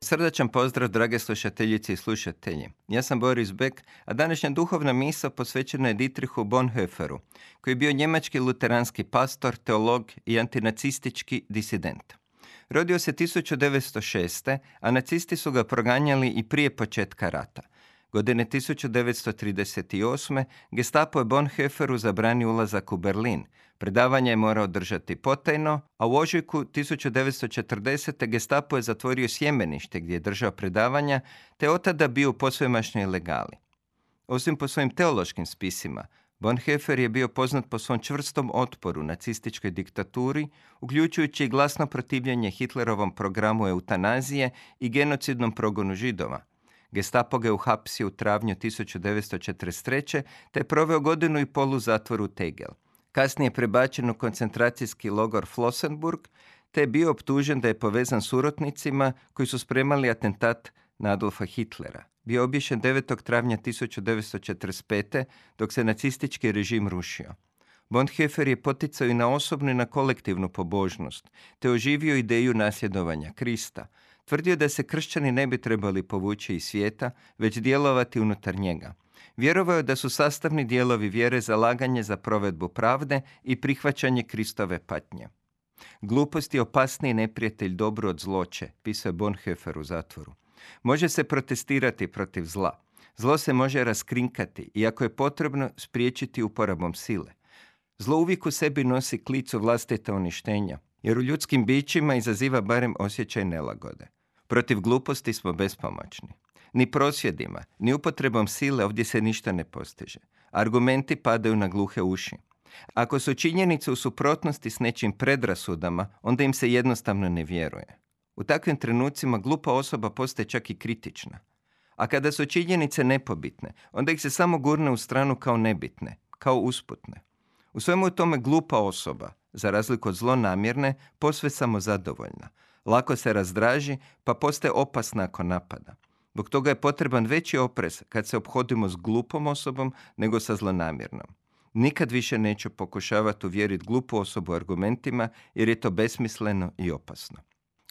Srdačan pozdrav, drage slušateljice i slušatelji. Ja sam Boris Beck, a današnja duhovna misa posvećena je Dietrichu Bonhoefferu, koji je bio njemački luteranski pastor, teolog i antinacistički disident. Rodio se 1906. a nacisti su ga proganjali i prije početka rata. Godine 1938. gestapo je Bonhoefferu zabranio ulazak u Berlin. Predavanje je morao držati potajno, a u ožujku 1940. gestapo je zatvorio sjemenište gdje je držao predavanja, te otada bio u posvemašnjoj legali. Osim po svojim teološkim spisima, Bonhoeffer je bio poznat po svom čvrstom otporu nacističkoj diktaturi, uključujući i glasno protivljenje Hitlerovom programu eutanazije i genocidnom progonu židova – Gestapo ga je uhapsio u travnju 1943. te je proveo godinu i polu u zatvoru Tegel. Kasnije je prebačen u koncentracijski logor Flossenburg, te je bio optužen da je povezan s urotnicima koji su spremali atentat na Adolfa Hitlera. Bio obješen 9. travnja 1945. dok se nacistički režim rušio. Bonhoeffer je poticao i na osobnu i na kolektivnu pobožnost, te oživio ideju nasljedovanja Krista – Tvrdio da se kršćani ne bi trebali povući iz svijeta, već djelovati unutar njega. Vjerovao je da su sastavni dijelovi vjere zalaganje za provedbu pravde i prihvaćanje Kristove patnje. Glupost je opasniji neprijatelj dobro od zloće, pisao je Bonhoeffer u zatvoru. Može se protestirati protiv zla. Zlo se može raskrinkati i ako je potrebno spriječiti uporabom sile. Zlo uvijek u sebi nosi klicu vlastita uništenja, jer u ljudskim bićima izaziva barem osjećaj nelagode. Protiv gluposti smo bespomoćni. Ni prosvjedima, ni upotrebom sile ovdje se ništa ne postiže. Argumenti padaju na gluhe uši. Ako su činjenice u suprotnosti s nečim predrasudama, onda im se jednostavno ne vjeruje. U takvim trenucima glupa osoba postaje čak i kritična. A kada su činjenice nepobitne, onda ih se samo gurne u stranu kao nebitne, kao usputne. U svemu tome glupa osoba, za razliku od zlonamjerne, posve samozadovoljna, lako se razdraži pa postaje opasna ako napada. Zbog toga je potreban veći oprez kad se obhodimo s glupom osobom nego sa zlonamjernom. Nikad više neću pokušavati uvjeriti glupu osobu argumentima jer je to besmisleno i opasno.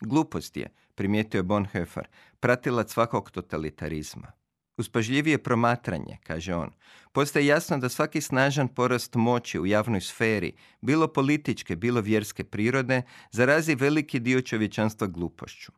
Glupost je, primijetio je Bonhoeffer, pratilac svakog totalitarizma. Uz pažljivije promatranje, kaže on, postaje jasno da svaki snažan porast moći u javnoj sferi, bilo političke, bilo vjerske prirode, zarazi veliki dio čovječanstva glupošću.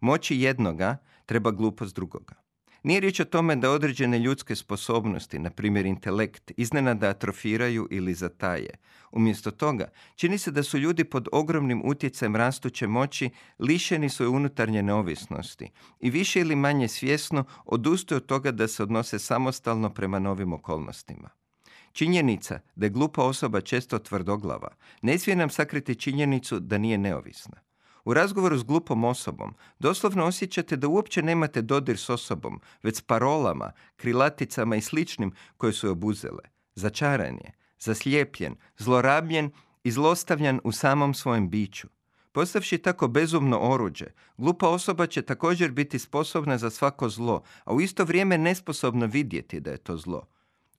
Moći jednoga treba glupost drugoga. Nije riječ o tome da određene ljudske sposobnosti, na primjer intelekt, iznenada atrofiraju ili zataje. Umjesto toga, čini se da su ljudi pod ogromnim utjecajem rastuće moći lišeni svoje unutarnje neovisnosti i više ili manje svjesno odustaju od toga da se odnose samostalno prema novim okolnostima. Činjenica da je glupa osoba često tvrdoglava ne smije nam sakriti činjenicu da nije neovisna. U razgovoru s glupom osobom doslovno osjećate da uopće nemate dodir s osobom, već s parolama, krilaticama i sličnim koje su obuzele. Začaran je, zaslijepljen, zlorabljen i zlostavljan u samom svojem biću. Postavši tako bezumno oruđe, glupa osoba će također biti sposobna za svako zlo, a u isto vrijeme nesposobna vidjeti da je to zlo.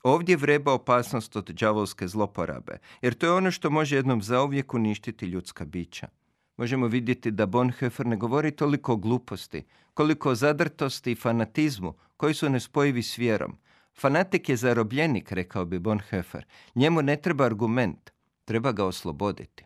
Ovdje vreba opasnost od đavolske zloporabe, jer to je ono što može jednom zauvijek uništiti ljudska bića možemo vidjeti da Bonhoeffer ne govori toliko o gluposti, koliko o zadrtosti i fanatizmu koji su nespojivi s vjerom. Fanatik je zarobljenik, rekao bi Bonhoeffer. Njemu ne treba argument, treba ga osloboditi.